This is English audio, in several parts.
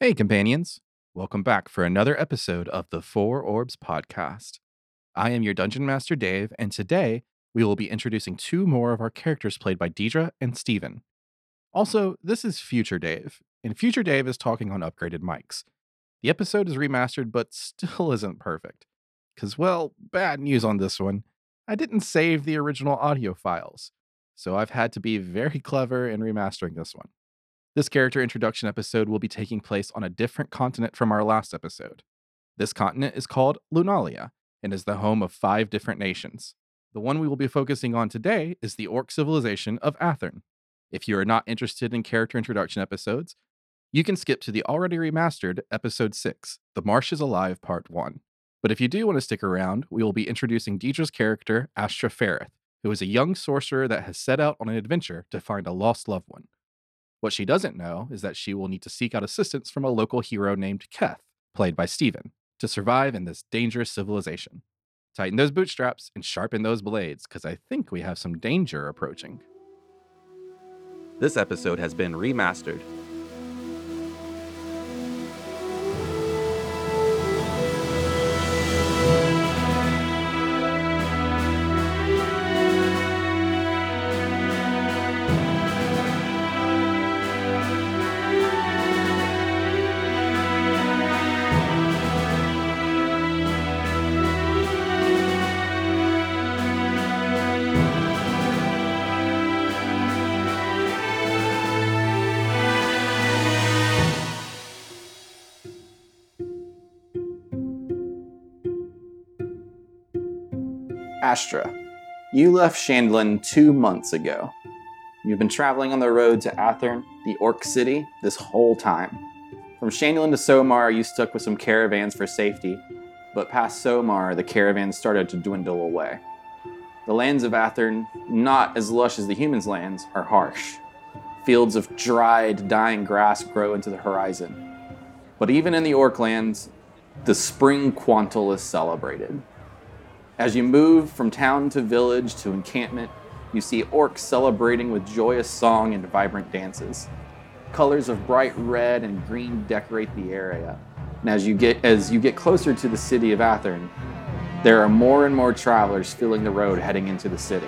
Hey, companions. Welcome back for another episode of the Four Orbs podcast. I am your Dungeon Master Dave, and today we will be introducing two more of our characters played by Deidre and Steven. Also, this is Future Dave, and Future Dave is talking on upgraded mics. The episode is remastered, but still isn't perfect. Because, well, bad news on this one. I didn't save the original audio files, so I've had to be very clever in remastering this one. This character introduction episode will be taking place on a different continent from our last episode. This continent is called Lunalia and is the home of five different nations. The one we will be focusing on today is the orc civilization of Athern. If you are not interested in character introduction episodes, you can skip to the already remastered episode 6, The Marsh is Alive Part 1. But if you do want to stick around, we will be introducing Deidre's character, Astra who is a young sorcerer that has set out on an adventure to find a lost loved one. What she doesn't know is that she will need to seek out assistance from a local hero named Keth, played by Steven, to survive in this dangerous civilization. Tighten those bootstraps and sharpen those blades, because I think we have some danger approaching. This episode has been remastered. Astra, you left Shandlin two months ago. You've been traveling on the road to Athern, the Orc City, this whole time. From Shandlin to Somar, you stuck with some caravans for safety, but past Somar, the caravans started to dwindle away. The lands of Athern, not as lush as the humans' lands, are harsh. Fields of dried, dying grass grow into the horizon. But even in the Orc lands, the spring quantal is celebrated. As you move from town to village to encampment, you see orcs celebrating with joyous song and vibrant dances. Colors of bright red and green decorate the area. And as you get as you get closer to the city of Athern, there are more and more travelers filling the road heading into the city.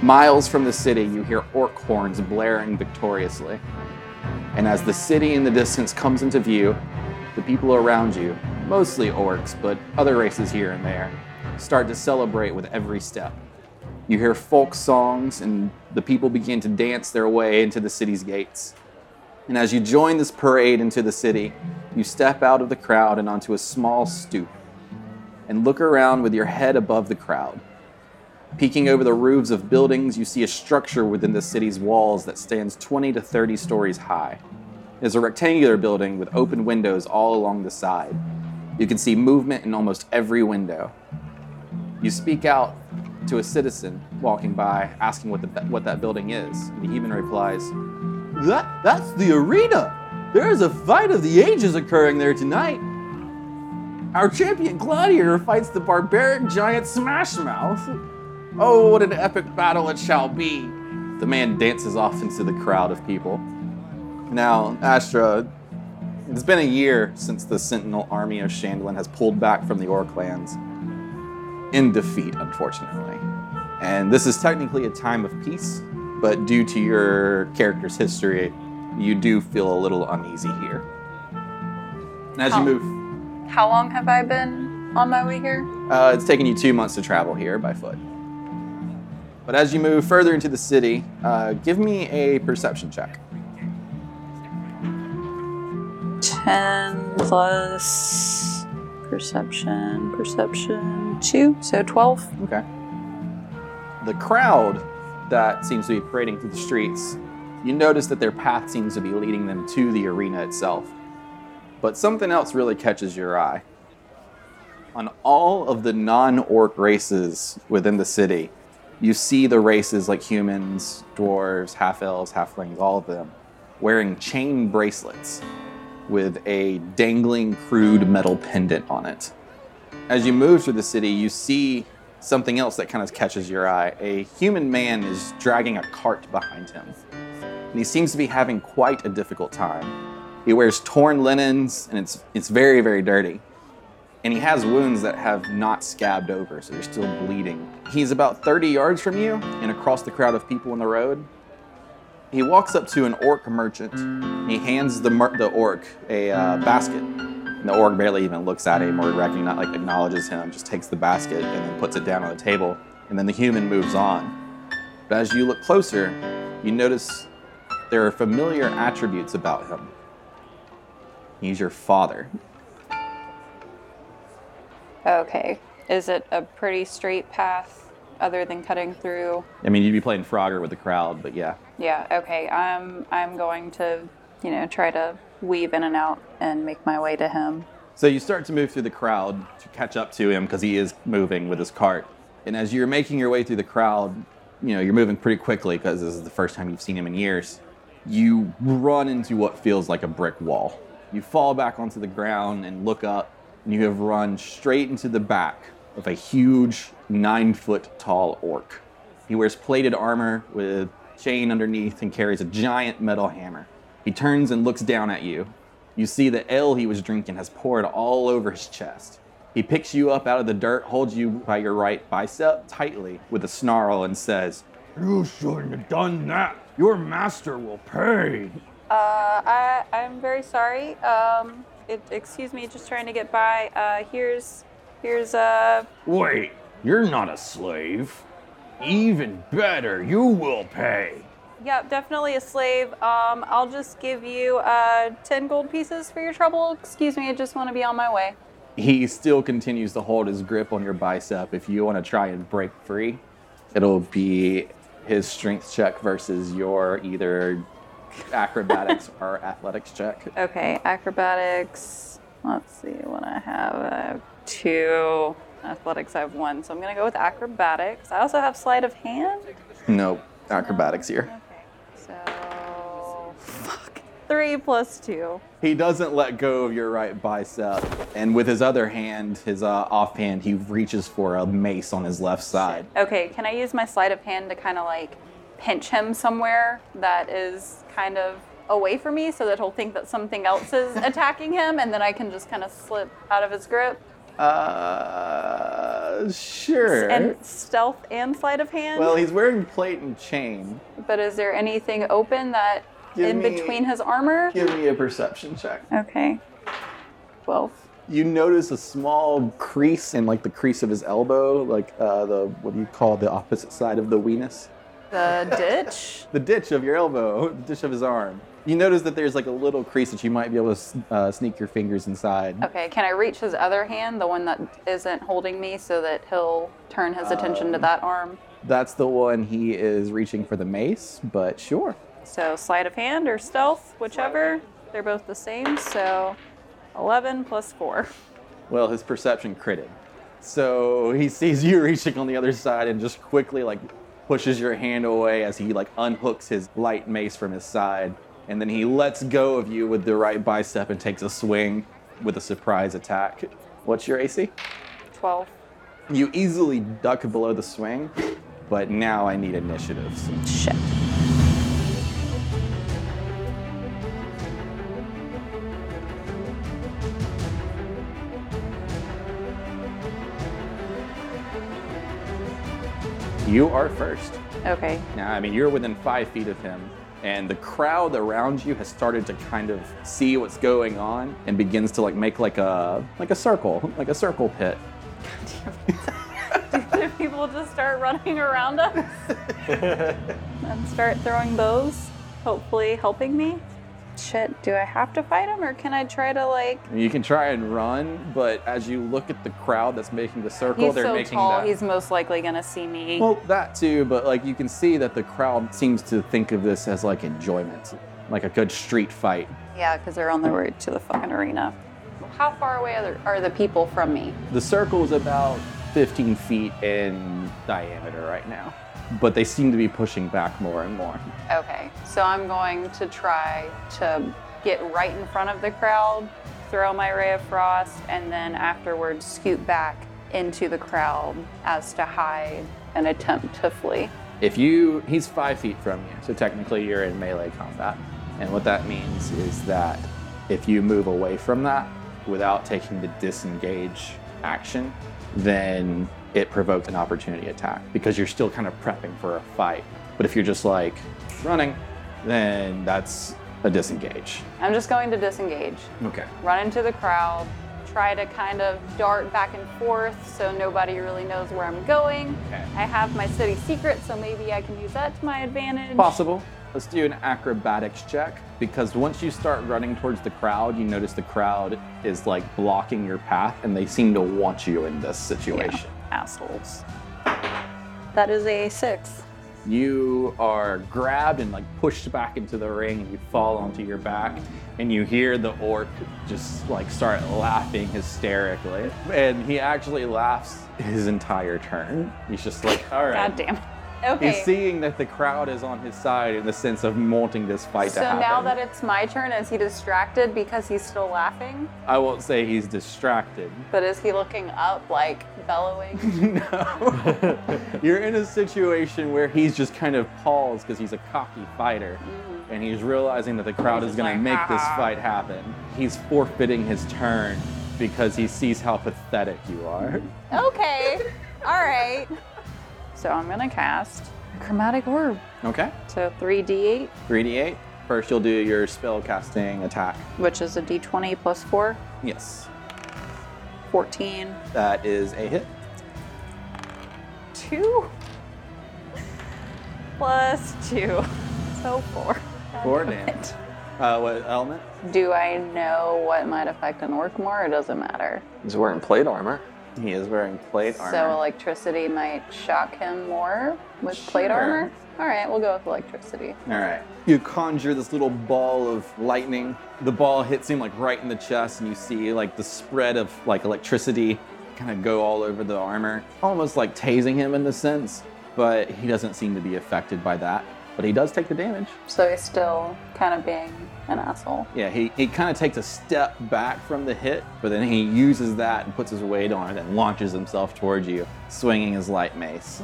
Miles from the city, you hear orc horns blaring victoriously. And as the city in the distance comes into view, the people around you, mostly orcs, but other races here and there, start to celebrate with every step. You hear folk songs, and the people begin to dance their way into the city's gates. And as you join this parade into the city, you step out of the crowd and onto a small stoop and look around with your head above the crowd. Peeking over the roofs of buildings, you see a structure within the city's walls that stands 20 to 30 stories high. It is a rectangular building with open windows all along the side. You can see movement in almost every window. You speak out to a citizen walking by, asking what, the, what that building is. And the human replies, that, That's the arena! There is a fight of the ages occurring there tonight. Our champion Gladiator fights the barbaric giant Smashmouth. Oh, what an epic battle it shall be! The man dances off into the crowd of people. Now, Astra, it's been a year since the Sentinel army of Shandlin has pulled back from the Orc lands in defeat, unfortunately. And this is technically a time of peace, but due to your character's history, you do feel a little uneasy here. And as How- you move, How long have I been on my way here? uh, it's taken you two months to travel here by foot. But as you move further into the city, uh, give me a perception check. 10 plus perception, perception 2, so 12. Okay. The crowd that seems to be parading through the streets, you notice that their path seems to be leading them to the arena itself. But something else really catches your eye. On all of the non orc races within the city, you see the races like humans, dwarves, half elves, halflings, all of them, wearing chain bracelets with a dangling crude metal pendant on it. As you move through the city, you see something else that kind of catches your eye. A human man is dragging a cart behind him. And he seems to be having quite a difficult time. He wears torn linens, and it's it's very very dirty. And he has wounds that have not scabbed over, so they're still bleeding. He's about 30 yards from you, and across the crowd of people in the road. He walks up to an orc merchant. He hands the mer- the orc a uh, basket. And the orc barely even looks at him or recognize, like acknowledges him. Just takes the basket and then puts it down on the table. And then the human moves on. But as you look closer, you notice there are familiar attributes about him. He's your father. Okay. Is it a pretty straight path other than cutting through? I mean, you'd be playing Frogger with the crowd, but yeah. Yeah, okay. I'm I'm going to, you know, try to weave in and out and make my way to him. So you start to move through the crowd to catch up to him because he is moving with his cart. And as you're making your way through the crowd, you know, you're moving pretty quickly because this is the first time you've seen him in years. You run into what feels like a brick wall. You fall back onto the ground and look up, and you have run straight into the back of a huge nine foot tall orc. He wears plated armor with chain underneath and carries a giant metal hammer. He turns and looks down at you. You see the ale he was drinking has poured all over his chest. He picks you up out of the dirt, holds you by your right bicep tightly with a snarl, and says, You shouldn't have done that. Your master will pay. Uh, I I'm very sorry. Um, it, excuse me, just trying to get by. Uh, here's here's uh Wait, you're not a slave. Even better, you will pay. yeah, definitely a slave. Um, I'll just give you uh ten gold pieces for your trouble. Excuse me, I just want to be on my way. He still continues to hold his grip on your bicep. If you want to try and break free, it'll be his strength check versus your either acrobatics or athletics check. Okay, acrobatics. Let's see what I have. I two. Athletics, I have one. So I'm gonna go with acrobatics. I also have sleight of hand. No, acrobatics here. Okay. So fuck. Three plus two. He doesn't let go of your right bicep, and with his other hand, his uh, offhand, he reaches for a mace on his left side. Okay, can I use my sleight of hand to kind of like pinch him somewhere that is kind of away from me so that he'll think that something else is attacking him and then I can just kind of slip out of his grip? Uh, sure. And stealth and sleight of hand? well, he's wearing plate and chain. but is there anything open that Give in me- between his armor? Give me a perception check. Okay. 12. You notice a small crease in like the crease of his elbow, like uh, the what do you call the opposite side of the weenus? The ditch? The ditch of your elbow, the ditch of his arm. You notice that there's like a little crease that you might be able to uh, sneak your fingers inside. Okay, can I reach his other hand, the one that isn't holding me, so that he'll turn his attention to that arm? That's the one he is reaching for the mace, but sure. So sleight of hand or stealth, whichever. They're both the same, so 11 plus 4. Well, his perception critted. So he sees you reaching on the other side and just quickly like pushes your hand away as he like unhooks his light mace from his side. And then he lets go of you with the right bicep and takes a swing with a surprise attack. What's your AC? 12. You easily duck below the swing, but now I need initiatives. Shit. You are first. Okay. Now, I mean, you're within five feet of him, and the crowd around you has started to kind of see what's going on and begins to like make like a like a circle, like a circle pit. Do people just start running around us and start throwing bows, hopefully helping me? Shit, do I have to fight him or can I try to like. You can try and run, but as you look at the crowd that's making the circle, He's they're so making tall, that. he's most likely gonna see me. Well, that too, but like you can see that the crowd seems to think of this as like enjoyment, like a good street fight. yeah, because they're on their way to the fucking arena. How far away are the, are the people from me? The circle is about 15 feet in diameter right now, but they seem to be pushing back more and more. Okay, so I'm going to try to get right in front of the crowd, throw my ray of frost, and then afterwards scoot back into the crowd as to hide and attempt to flee. If you, he's five feet from you, so technically you're in melee combat. And what that means is that If you move away from that without taking the disengage action, then it provokes an opportunity attack because you're still kind of prepping for a fight. But if you're just like running, then that's a disengage. I'm just going to disengage, Okay. run into the crowd, try to kind of dart back and forth so nobody really knows where I'm going. Okay. I have my city secret, so maybe I can use that to my advantage. Possible. Let's do an acrobatics check because once you start running towards the crowd, you notice the crowd is like blocking your path and they seem to want you in this situation. Assholes. That is a six. You are grabbed and like pushed back into the ring and you fall onto your back and you hear the orc just like start laughing hysterically. And he actually laughs his entire turn. He's just like, all right. God damn. Okay. He's seeing that the crowd is on his side in the sense of wanting this fight so to happen. now that it's my turn, is he distracted because he's still laughing? I won't say he's distracted. But is he looking up, like bellowing? No. You're in a situation where he's just kind of paused because he's a cocky fighter. And he's realizing that the crowd He's is going to like, make this "Ah." fight happen. He's forfeiting his turn because he sees how pathetic you are. okay. All right. So I'm gonna cast a chromatic orb. Okay. So 3d8, 3d8. First, you'll do your spell casting attack. which is a d20 plus 4, Yes. 14, That is a hit. 2 plus 2. So 4. Four damage. Uh, what element? Do I know what might affect an orc more? It doesn't matter. He's wearing plate armor. He is wearing plate armor. So electricity might shock him more with plate Sure. armor? All right, we'll go with electricity. All right. You conjure this little ball of lightning. The ball hits him like right in the chest, and you see like the spread of like electricity kind of go all over the armor, almost like tasing him in the sense. But he doesn't seem to be affected by that. But he does take the damage. So he's still kind of being an asshole. Yeah, he, he kind of takes a step back from the hit, but then he uses that and puts his weight on it and launches himself towards you, swinging his light mace.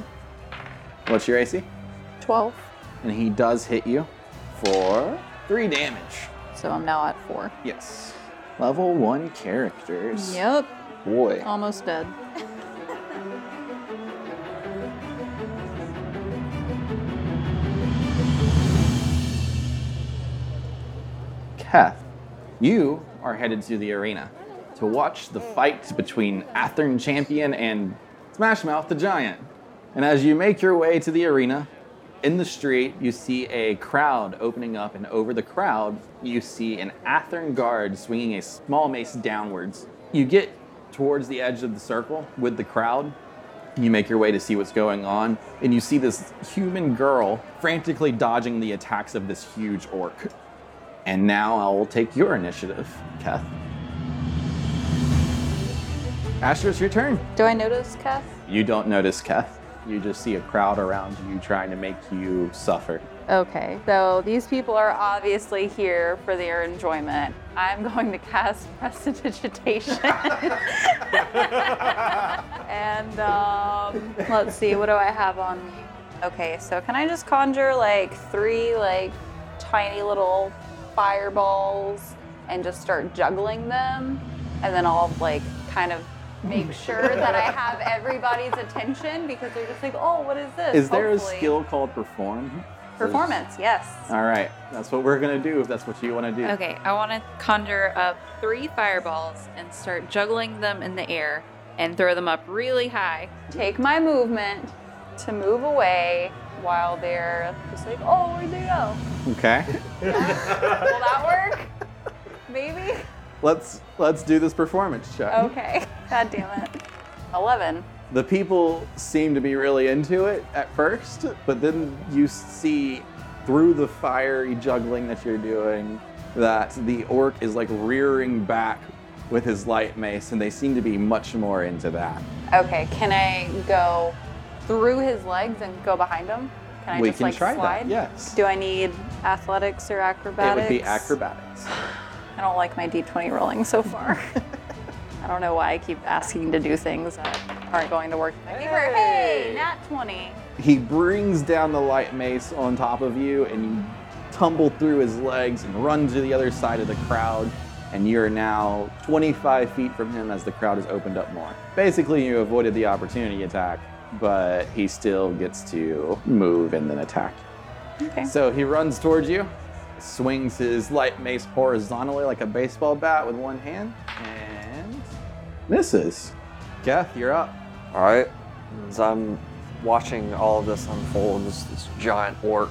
What's your AC? 12. And he does hit you for three damage. So I'm now at 4. Yes. Level one characters. Yep, Boy. almost dead. Keth, you are headed to the arena to watch the fight between Athern Champion and Smashmouth the Giant. And as you make your way to the arena, in the street, you see a crowd opening up, and over the crowd, you see an Athern guard swinging a small mace downwards. You get towards the edge of the circle with the crowd. You make your way to see what's going on, and you see this human girl frantically dodging the attacks of this huge orc. And now I will take your initiative, Keth. Asher, it's your turn. Do I notice Keth? You don't notice Keth. You just see a crowd around you trying to make you suffer. Okay, so these people are obviously here for their enjoyment. I'm going to cast Prestidigitation. and um, let's see, what do I have on me? Okay, so can I just conjure like three like tiny little fireballs and just start juggling them? And then I'll like kind of make sure that I have everybody's attention because they're just like, oh, what is this? Is there Hopefully. a skill called perform? Performance, yes. All right, that's what we're gonna do if that's what you want to do. Okay, I want to conjure up three fireballs and start juggling them in the air and throw them up really high. take my movement to move away while they're just like, oh, where'd they go? Okay. Will that work? Maybe? let's let's do this performance check. Okay. God damn it. 11. The people seem to be really into it at first, but then you see through the fiery juggling that you're doing that the orc is like rearing back with his light mace, and they seem to be much more into that. Okay, can I go through his legs and go behind him? Can I we just can like try slide? that. Yes. Do I need athletics or acrobatics? It would be acrobatics. I don't like my d20 rolling so far. I don't know why I keep asking to do things that aren't going to work. my. Hey, nat 20. He brings down the light mace on top of you, and you tumble through his legs and run to the other side of the crowd. and you're now 25 feet from him as the crowd has opened up more. Basically, you avoided the opportunity attack, but he still gets to move and then attack. Okay. So he runs towards you, swings his light mace horizontally like a baseball bat with one hand, and misses. Keth, you're up. All right. As I'm watching all of this unfold, this, this giant orc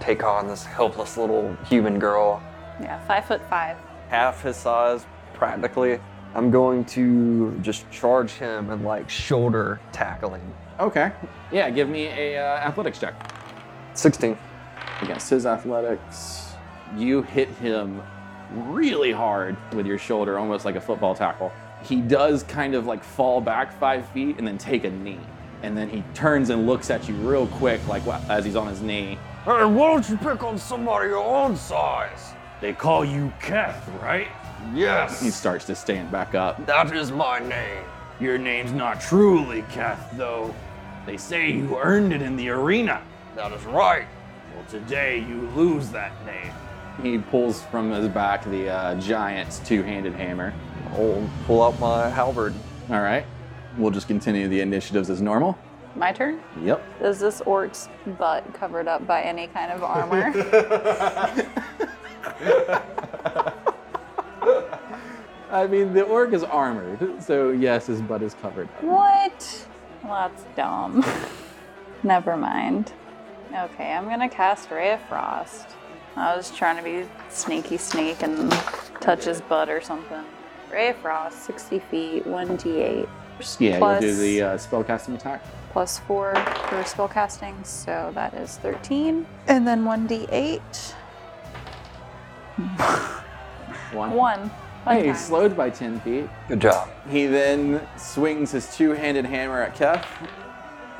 take on this helpless little human girl, Yeah, five foot five. half his size practically. I'm going to just charge him and like shoulder tackling. Okay. Yeah, give me a uh, athletics check. 16. against his athletics. You hit him really hard with your shoulder, almost like a football tackle. He does kind of like fall back five feet and then take a knee. And then he turns and looks at you real quick, like as he's on his knee. Hey, why don't you pick on somebody your own size? They call you Keth, right? Yes. He starts to stand back up. That is my name. Your name's not truly Keth, though. They say you earned it in the arena. That is right. Well, today you lose that name. He pulls from his back the uh, giant's two handed hammer. I'll pull out my halberd. All right. We'll just continue the initiatives as normal. My turn. Yep. Is this orc's butt covered up by any kind of armor? I mean, the orc is armored, so yes, his butt is covered. what? Well, that's dumb. Never mind. Okay, I'm gonna cast Ray of Frost. I was trying to be sneaky sneak and touch his butt or something. Ray of Frost, 60 feet, 1d8. Yeah, Plus- you'll do the uh, spellcasting attack. plus four for spellcasting, so that is 13. And then 1d8. One. One. Hey, Fun he's time. slowed by 10 feet. Good job. He then swings his two handed hammer at Keth.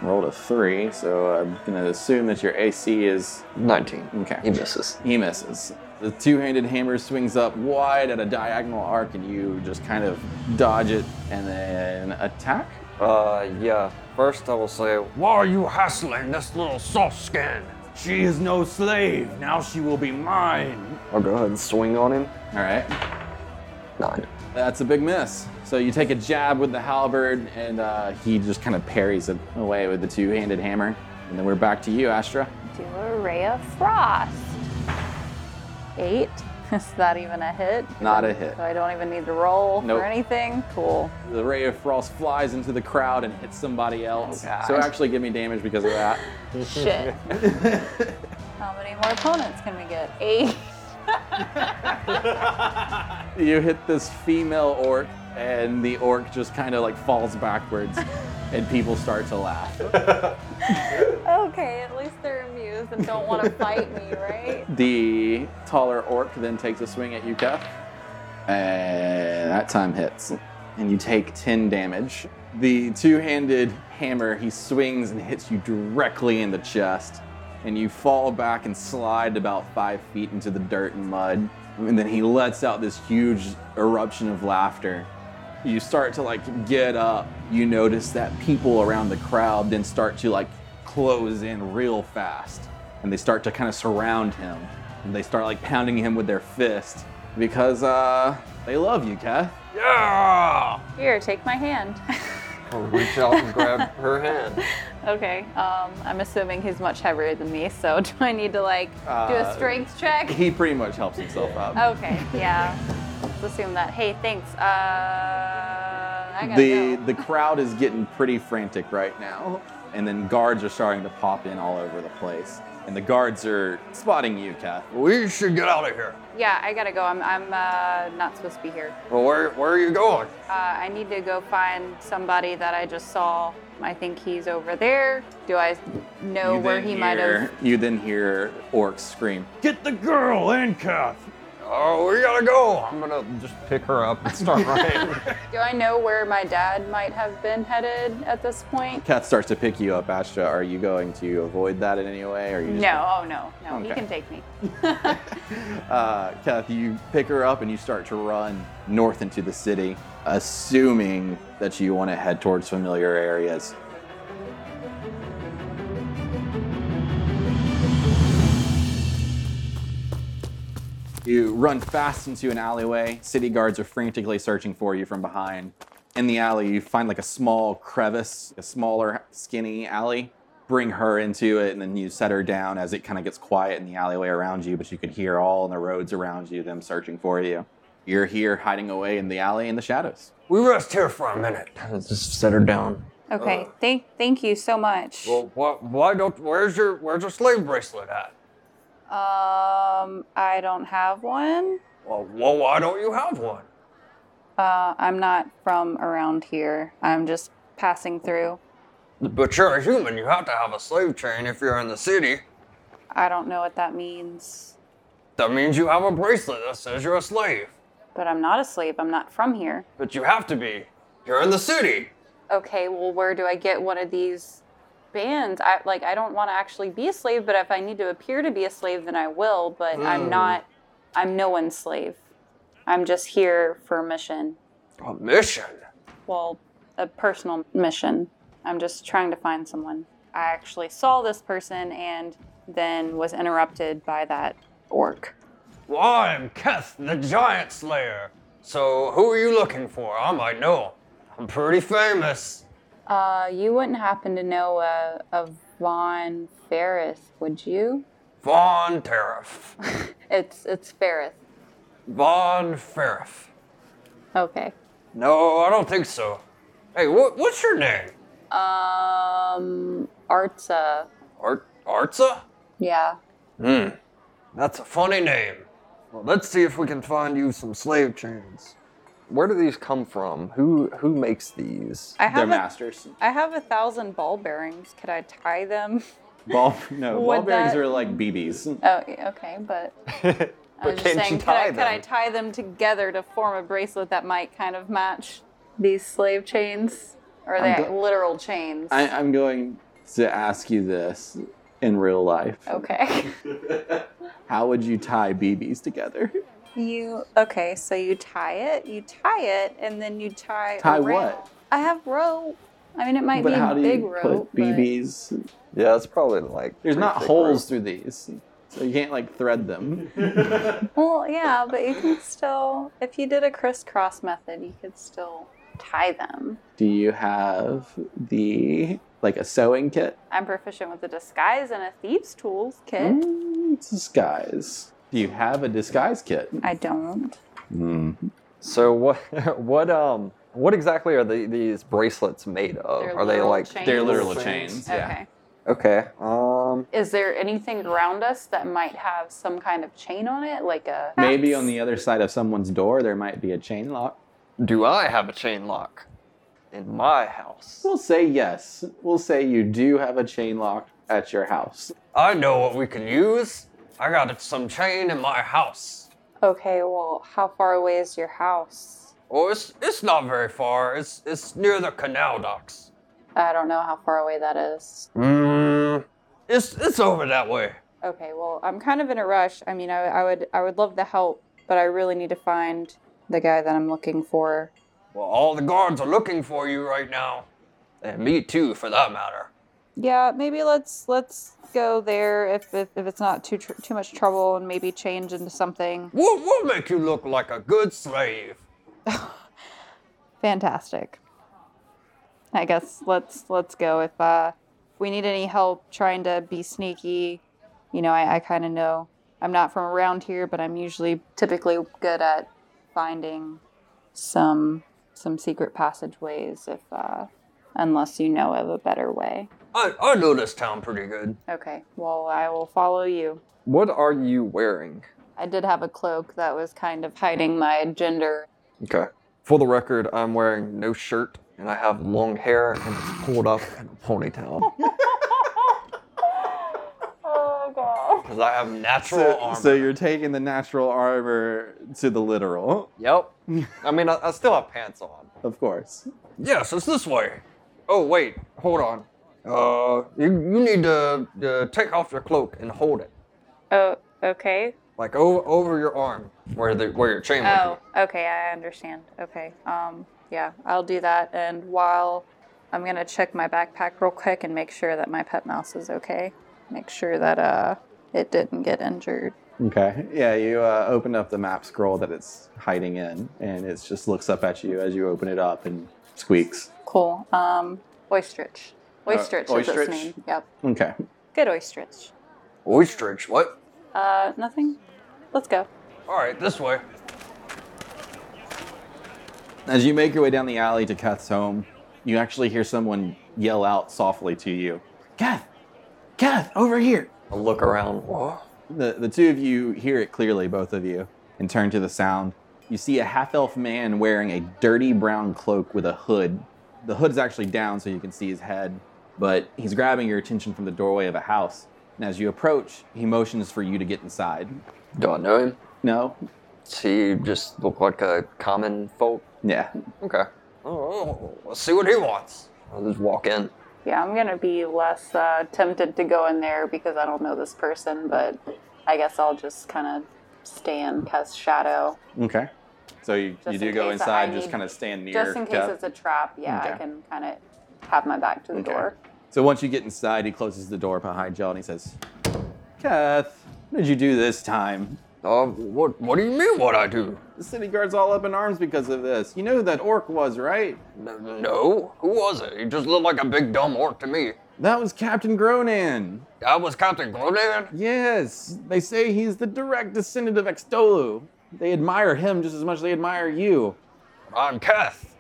Rolled a three, so I'm going to assume that your AC is. 19. Okay. He misses. He misses. The two handed hammer swings up wide at a diagonal arc, and you just kind of dodge it and then attack. Uh, yeah. First, I will say, Why are you hassling this little soft skin? She is no slave. Now she will be mine. I'll go ahead and swing on him. All right. Nine. That's a big miss. So you take a jab with the halberd, and uh, he just kind of parries it away with the two handed hammer. And then we're back to you, Astra. Do a Ray of Frost. Eight. Is that even a hit? Not a hit. So I don't even need to roll Nope. or anything? Cool. The ray of frost flies into the crowd and hits somebody else. Oh, so actually, give me damage because of that. Shit. How many more opponents can we get? Eight. You hit this female orc, and the orc just kind of like falls backwards, and people start to laugh. Okay, at least they're amused and don't want to fight me, right? The taller orc then takes a swing at you, Keth, and that time hits, and you take 10 damage. The two handed hammer, he swings and hits you directly in the chest, and you fall back and slide about five feet into the dirt and mud. And then he lets out this huge eruption of laughter. You start to like get up. You notice that people around the crowd then start to like close in real fast and they start to kind of surround him and they start like pounding him with their fist because uh they love you, Kath. Yeah! Here, take my hand. I'll reach out and grab her hand. okay. Um, I'm assuming he's much heavier than me, so do I need to like do Uh, a strength check? He pretty much helps himself up. Okay, yeah. Let's assume that. Hey, thanks. Uh, I gotta the go. the crowd is getting pretty frantic right now, and then guards are starting to pop in all over the place. And the guards are spotting you, Kath. We should get out of here. Yeah, I gotta go. I'm, I'm uh, not supposed to be here. Well, where, where are you going? Uh, I need to go find somebody that I just saw. I think he's over there. Do I know You where then he might hear- have? You then hear orcs scream. Get the girl and Kath. Oh, we gotta go. I'm gonna just pick her up and start running. Do I know where my dad might have been headed at this point? Kath starts to pick you up, Astra. Are you going to avoid that in any way? Or are you just No, oh no, no, he Okay. can take me. uh, Kath, you pick her up and you start to run north into the city, assuming that you want to head towards familiar areas. You run fast into an alleyway. City guards are frantically searching for you from behind. In the alley, you find like a small crevice, a smaller, skinny alley. Bring her into it, and then you set her down as it kind of gets quiet in the alleyway around you, but you could hear all in the roads around you them searching for you. You're here hiding away in the alley in the shadows. We rest here for a minute. Let's Just set her down. Okay, uh, thank thank you so much. Well, why, why don't? Where's your Where's your slave bracelet at? Um, I don't have one. Well, well, why don't you have one? Uh, I'm not from around here. I'm just passing through. But you're a human. You have to have a slave chain if you're in the city. I don't know what that means, That means you have a bracelet that says you're a slave. but I'm not a slave. I'm not from here. But you have to be. You're in the city. Okay, well, where do I get one of these bands? I like I don't want to actually be a slave, but if I need to appear to be a slave, then I will. But I'm hmm. not. I'm no one's slave. I'm just here for a mission. A mission. Well, a personal mission. I'm just trying to find someone. I actually saw this person and then was interrupted by that orc. Well, I'm Keth, the Giant Slayer. So who are you looking for? I might know. I'm pretty famous. Uh, you wouldn't happen to know a, a Von Ferris, would you? Von Tariff. It's it's Ferris. Von Ferif. Okay. No, I don't think so. Hey, what, what's your name? Um, Artsa. Art Artza? Yeah. Hmm. That's a funny name. Well, let's see if we can find you some slave chains. Where do these come from? Who who makes these? I They're have a, masters. I have a thousand ball bearings. Could I tie them? Ball, no, ball bearings that- are like BBs. Oh, okay, but I was just can't you saying, could tie I, could I them? tie them together to form a bracelet that might kind of match these slave chains? Or are they I'm go- literal chains? I, I'm going to ask you this in real life. okay. How would you tie BBs together? You okay? So you tie it, you tie it, and then you tie. Tie around- what? I have rope. I mean, it might But be how a do big you rope. put but- BBs? Yeah, it's probably like. There's pretty not thick holes rope. through these, so you can't like thread them. Well, yeah, but you can still, if you did a crisscross method, you could still tie them. Do you have the like a sewing kit? I'm proficient with a disguise and a thieves' tools kit. Mm, disguise. Do you have a disguise kit? I don't. Mm. So what what um what exactly are the, these bracelets made of? They're are they like chains. They're little literal chains. Yeah. Okay. Okay. Um Is there anything around us that might have some kind of chain on it, like a Maybe on the other side of someone's door there might be a chain lock. do I have a chain lock in my house? We'll say yes. We'll say you do have a chain lock at your house. I know what we can use. I got some chain in my house. Okay, well, how far away is your house? Oh, it's it's not very far. It's it's near the canal docks. I don't know how far away that is. Mm, it's it's over that way. Okay, well, I'm kind of in a rush. I mean, I, I would I would love the help, but I really need to find the guy that I'm looking for. Well, all the guards are looking for you right now, and me too, for that matter. Yeah, maybe let's let's go there if if, if it's not too tr- too much trouble, and maybe change into something We'll we'll make you look like a good slave. fantastic. I guess let's let's go. If uh, if we need any help trying to be sneaky, you know, I, I kind of know. I'm not from around here, but I'm usually typically good at finding some some secret passageways. If uh, unless you know of a better way. I I know this town pretty good. Okay, well, I will follow you. What are you wearing? I did have a cloak that was kind of hiding my gender. Okay. For the record, I'm wearing no shirt and I have long hair and it's pulled up in a ponytail Oh god. because I have natural So, armor. so you're taking the natural armor to the literal, Yep. I mean, I, I still have pants on. of course. Yes, it's this way. Oh wait, hold on. Uh, you you need to uh, take off your cloak and hold it, Oh, okay. like over over your arm, where the where your chain would Oh, okay, I understand. Okay. Um, yeah, I'll do that. And while I'm gonna check my backpack real quick and make sure that my pet mouse is okay. Make sure that uh it didn't get injured. Okay. Yeah, you uh, open up the map scroll that it's hiding in, and it just looks up at you as you open it up and squeaks. Cool. Um, Oystrich. Oystrich is its Oystrich? name. Yep. Okay. Good Oystrich. Oystrich, what? Uh, nothing. Let's go. All right, this way. As you make your way down the alley to Kath's home, you actually hear someone yell out softly to you, Kath! Kath, over here! I'll look around. What? The, the two of you hear it clearly, both of you, and turn to the sound. You see a half elf man wearing a dirty brown cloak with a hood. The hood is actually down so you can see his head, but he's grabbing your attention from the doorway of a house. And as you approach, he motions for you to get inside. Do I know him? No? Does he just look like a common folk? Yeah. Okay. Oh, let's see what he wants. I'll just walk in. Yeah, I'm gonna be less uh, tempted to go in there because I don't know this person, but I guess I'll just kind of stay in Keth's shadow. Okay. So you, Just you do in go inside, I just need- kind of stand near. Just in case Kath? it's a trap, yeah, I can kind of have my back to the Okay. door. So once you get inside, he closes the door behind you and he says, Kath, what did you do this time? Uh, what? What do you mean? What I do? The city guard's all up in arms because of this. You know who that orc was, right? N- No. Who was it? He just looked like a big dumb orc to me. That was Captain Gronan. That was Captain Gronan. Yes, they say he's the direct descendant of Extolu. They admire him just as much as they admire you. I'm Keth.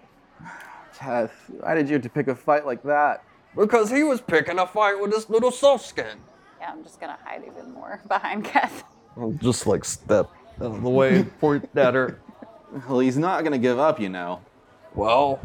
Kath, why did you have to pick a fight like that? Because he was picking a fight with this little soft skin. Yeah, I'm just gonna hide even more behind Keth. I'll just like step out of the way, point at her. Well, he's not gonna give up, you know. Well,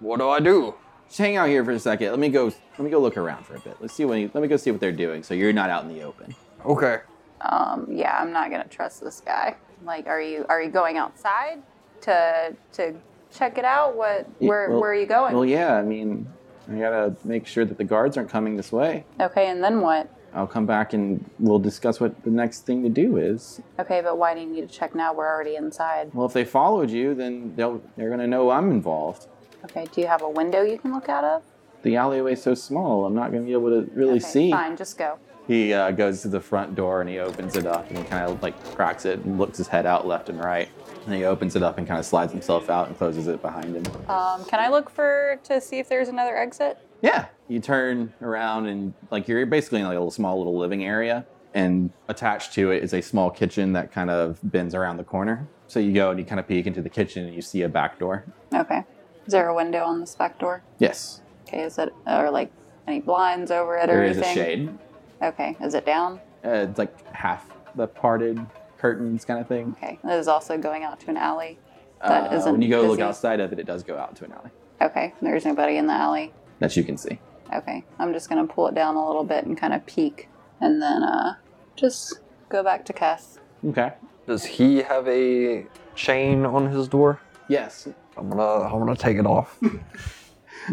what do I do? Just hang out here for a second. Let me go. Let me go look around for a bit. Let's see what. He, let me go see what they're doing. So you're not out in the open. Okay. Um, yeah, I'm not gonna trust this guy. Like, are you are you going outside to to check it out? What Yeah, where well- where are you going? Well, yeah. I mean, I gotta make sure that the guards aren't coming this way. Okay, and then what? I'll come back and we'll discuss what the next thing to do is. Okay, but why do you need to check now? We're already inside. Well, if they followed you, then they'll they're gonna know I'm involved. Okay, do you have a window you can look out of? The alleyway's so small, I'm not gonna be able to really Okay, see. Fine, just go. He uh, goes to the front door and he opens it up and he kind of like cracks it and looks his head out left and right. And he opens it up and kind of slides himself out and closes it behind him. Um, can I look for to see if there's another exit? Yeah, you turn around and like you're basically in like a little small little living area, and attached to it is a small kitchen that kind of bends around the corner. So you go and you kind of peek into the kitchen and you see a back door. Okay. Is there a window on this back door? Yes, Okay, is it or like any blinds over it or there is anything? a shade. Okay, is it down? Uh, it's like half the parted curtains kind of thing. Okay, it is also going out to an alley. That Uh, isn't when you go look outside of it, it does go out to an alley Okay, there's nobody in the alley. that you can see. Okay, I'm just gonna pull it down a little bit and kind of peek, and then uh, just go back to Keth. Okay. Does he have a chain on his door? Yes. I'm gonna I'm gonna take it off. All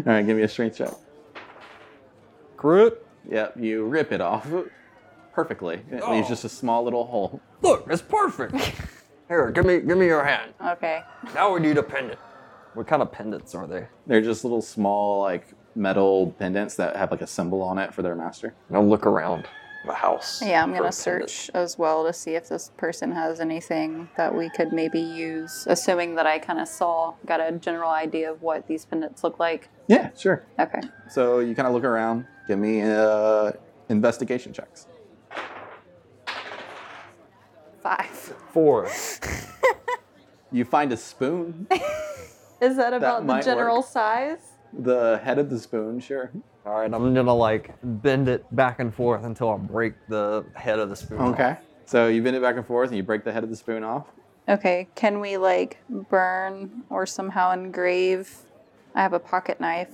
right, give me a strength check. Crit. Yep, you rip it off perfectly. It leaves Oh. just a small little hole. Look, it's perfect. Here, give me give me your hand. Okay, Now we need a pendant. What kind of pendants are they? They're just little small like metal pendants that have like a symbol on it for their master. Now look around the house. yeah, I'm gonna pendant. search as well to see if this person has anything that we could maybe use. Assuming that I kind of saw, got a general idea of what these pendants look like. Yeah, sure. Okay, So you kind of look around. Give me uh, investigation checks. five. Four. You find a spoon. Is that about the might general work. size? the head of the spoon, sure. All right, I'm gonna like bend it back and forth until I break the head of the spoon. off. Okay. So you bend it back and forth and you break the head of the spoon off. Okay, can we like burn or somehow engrave? I have a pocket knife.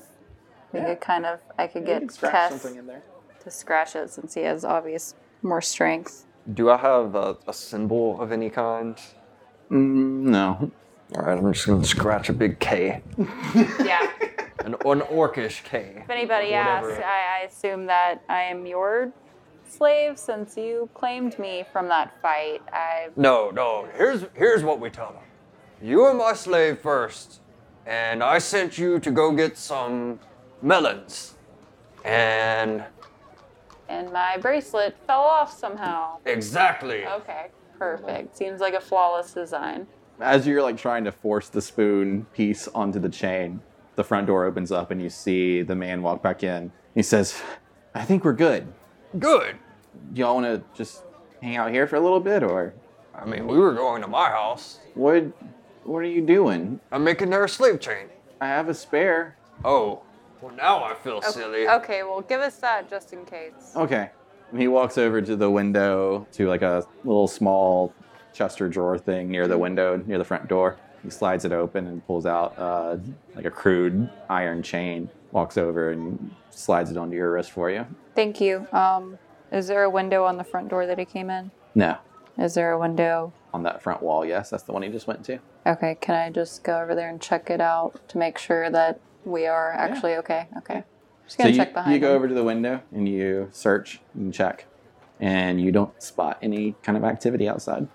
We Yeah. could kind of, I could You get scratch Tess something in there. to scratch it since he has obvious more strength. Do I have a, a symbol of any kind? Mm, no. All right, I'm just gonna scratch a big K, Yeah. an, an orcish K. If anybody asks, I, I assume that I am your slave since you claimed me from that fight. I No, no. Here's here's what we tell them. You are my slave first, and I sent you to go get some melons. And and my bracelet fell off somehow. exactly. Okay. Perfect. Seems like a flawless design. As you're like trying to force the spoon piece onto the chain, the front door opens up and you see the man walk back in. He says, I think we're good. Good. Do y'all want to just hang out here for a little bit or I mean, we were going to my house. what what are you doing? I'm making her a slave chain. I have a spare. Oh, well now I feel silly. Okay, well, give us that just in case. Okay. He walks over to the window to like a little small Chester drawer thing near the window, near the front door. He slides it open and pulls out uh, like a crude iron chain. Walks over and slides it onto your wrist for you. Thank you. Um, is there a window on the front door that he came in? No, Is there a window? on that front wall. Yes, that's the one he just went to. Okay, can I just go over there and check it out to make sure that we are actually okay? Okay. Just gonna you, check behind you go over to the window and you search and check, and you don't spot any kind of activity outside.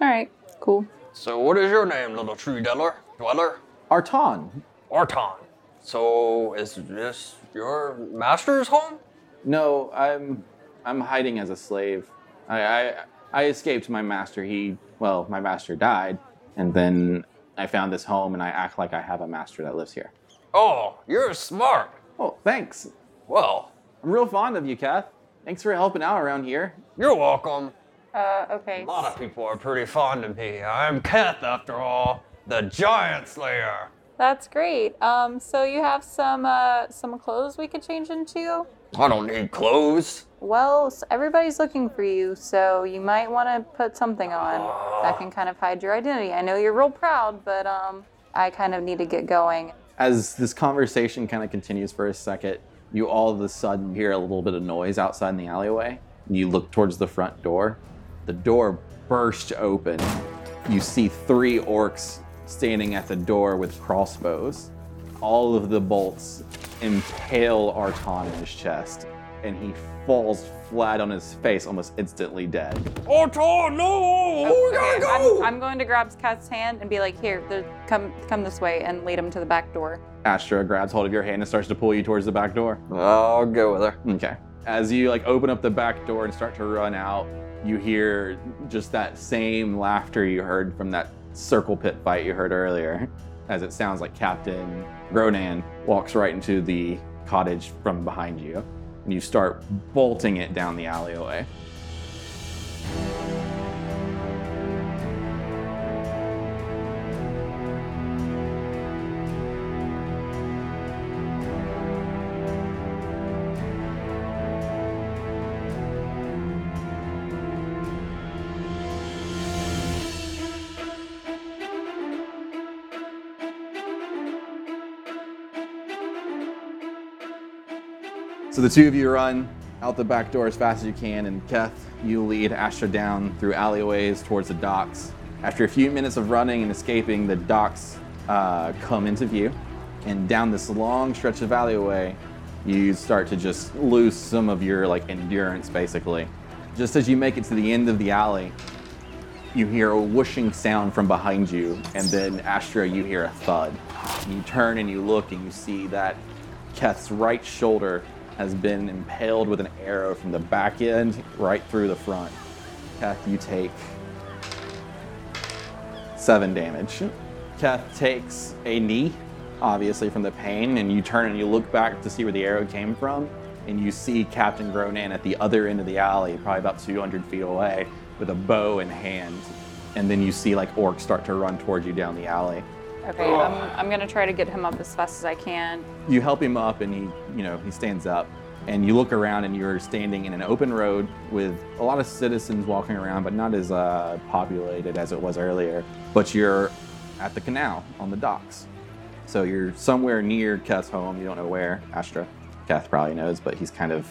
All right, cool. So what is your name, little tree dweller? Dweller? Arton. Arton. So is this your master's home? No, I'm I'm hiding as a slave. I, I I escaped my master. He well, my master died, and then I found this home, and I act like I have a master that lives here. Oh, you're smart. Oh, thanks. Well, I'm real fond of you, Keth. Thanks for helping out around here. you're welcome. Uh, okay. A lot of people are pretty fond of me. I'm Keth, after all, the Giant Slayer. That's great. Um, so you have some uh, some clothes we could change into. I don't need clothes. Well, s- everybody's looking for you, so you might want to put something on that can kind of hide your identity. I know you're real proud, but um, I kind of need to get going. As this conversation kind of continues for a second, you all of a sudden hear a little bit of noise outside in the alleyway. You look towards the front door. The door bursts open. You see three orcs standing at the door with crossbows. All of the bolts impale Arton in his chest, and he falls flat on his face, almost instantly dead. Arton, no! Oh, we gotta go! I'm, I'm going to grab Cat's hand and be like, "Here, there, come, come this way," and lead him to the back door. Astra grabs hold of your hand and starts to pull you towards the back door. I'll go with her. Okay. As you like open up the back door and start to run out, you hear just that same laughter you heard from that circle pit fight you heard earlier. As it sounds like Captain Ronan walks right into the cottage from behind you, and you start bolting it down the alleyway. The two of you run out the back door as fast as you can, and Keth, you lead Astra down through alleyways towards the docks. After a few minutes of running and escaping, the docks uh, come into view, and down this long stretch of alleyway, you start to just lose some of your like endurance, basically. Just as you make it to the end of the alley, you hear a whooshing sound from behind you, and then Astra, you hear a thud. You turn and you look, and you see that Keth's right shoulder has been impaled with an arrow from the back end right through the front. Keth, you take seven damage. Keth takes a knee, obviously from the pain, and you turn and you look back to see where the arrow came from, and you see Captain Gronan at the other end of the alley, probably about 200 feet away, with a bow in hand. And then you see like orcs start to run towards you down the alley. Okay, I'm, I'm gonna try to get him up as fast as I can. you help him up and he you know he stands up and you look around and you're standing in an open road with a lot of citizens walking around but not as uh, populated as it was earlier but you're at the canal on the docks. So you're somewhere near Keth's home. You don't know where. Astra Keth probably knows but he's kind of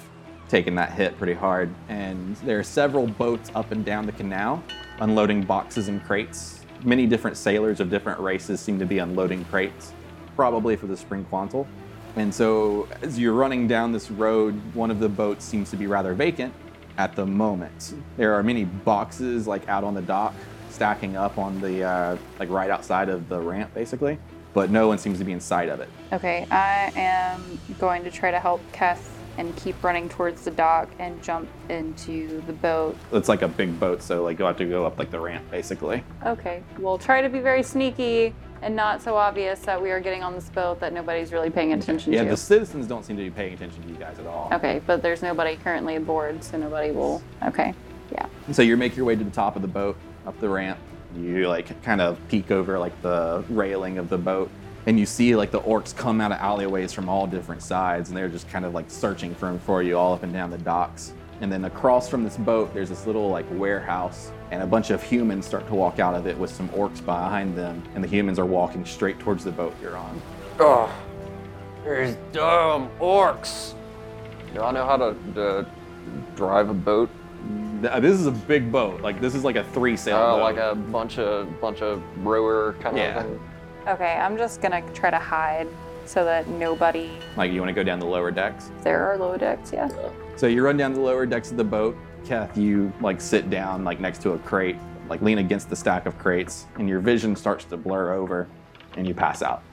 taken that hit pretty hard. And there are several boats up and down the canal unloading boxes and crates many different sailors of different races seem to be unloading crates probably for the spring quantal. And so, as you're running down this road, one of the boats seems to be rather vacant at the moment. There are many boxes like out on the dock, stacking up on the uh, like right outside of the ramp, basically. But no one seems to be inside of it. Okay, I am going to try to help Keth and keep running towards the dock and jump into the boat. It's like a big boat, so like you'll have to go up like the ramp basically. Okay, we'll try to be very sneaky and not so obvious that we are getting on this boat that nobody's really paying attention to you. Yeah, to. the citizens don't seem to be paying attention to you guys at all. Okay, but there's nobody currently aboard, so nobody will. Okay, yeah. So you make your way to the top of the boat, up the ramp. You like kind of peek over like the railing of the boat, and you see like the orcs come out of alleyways from all different sides, and they're just kind of like searching for for you all up and down the docks. And then across from this boat, there's this little like warehouse, and a bunch of humans start to walk out of it with some orcs behind them, and the humans are walking straight towards the boat you're on. Oh, there's dumb orcs. Do I know how to, to drive a boat? This is a big boat. Like this is like a three sail Uh, boat. like a bunch of bunch of rower kind Yeah. of thing. Okay, I'm just gonna try to hide so that nobody. like you want to go down the lower decks. There are lower decks, yeah. So you run down the lower decks of the boat. Keth, you like sit down like next to a crate, like lean against the stack of crates, and your vision starts to blur over, and you pass out.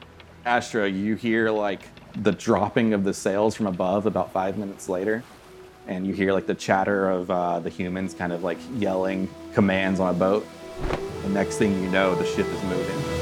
Astra, you hear like the dropping of the sails from above about five minutes later, and you hear like the chatter of uh, the humans kind of like yelling commands on a boat. The next thing you know, the ship is moving.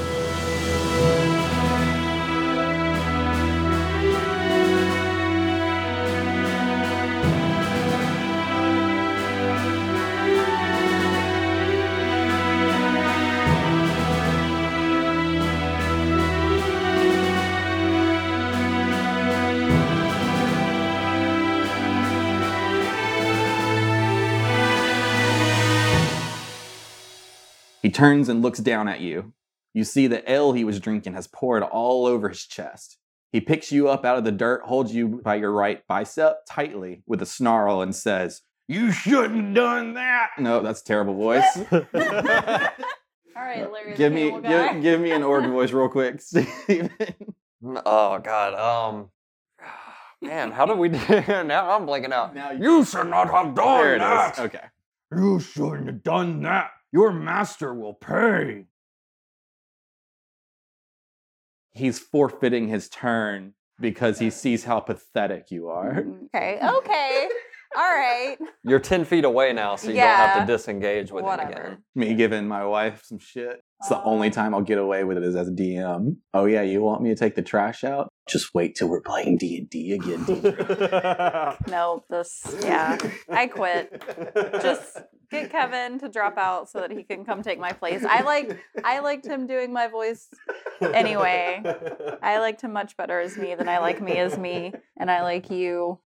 He turns and looks down at you. You see the ale he was drinking has poured all over his chest. He picks you up out of the dirt, holds you by your right bicep tightly with a snarl, and says, You shouldn't have done that. No, that's a terrible voice. All right, Larry. give me give, give me an orc voice real quick, Steven. Oh God. Um. Man, how do we do? now I'm blanking out. Now You should not have done there it that. is. Okay. You shouldn't have done that. Your master will pay. He's forfeiting his turn because he sees how pathetic you are. Mm-hmm. Okay, okay. All right. You're ten feet away now, so you don't have to disengage with him again. Me giving my wife some shit. It's the only um time I'll get away with it is as a DM. Oh yeah, you want me to take the trash out? Just wait till we're playing D and D again. No, this. Yeah, I quit. Just get Kevin to drop out so that he can come take my place. I like. I liked him doing my voice anyway. I liked him much better as me than I like me as me, and I like you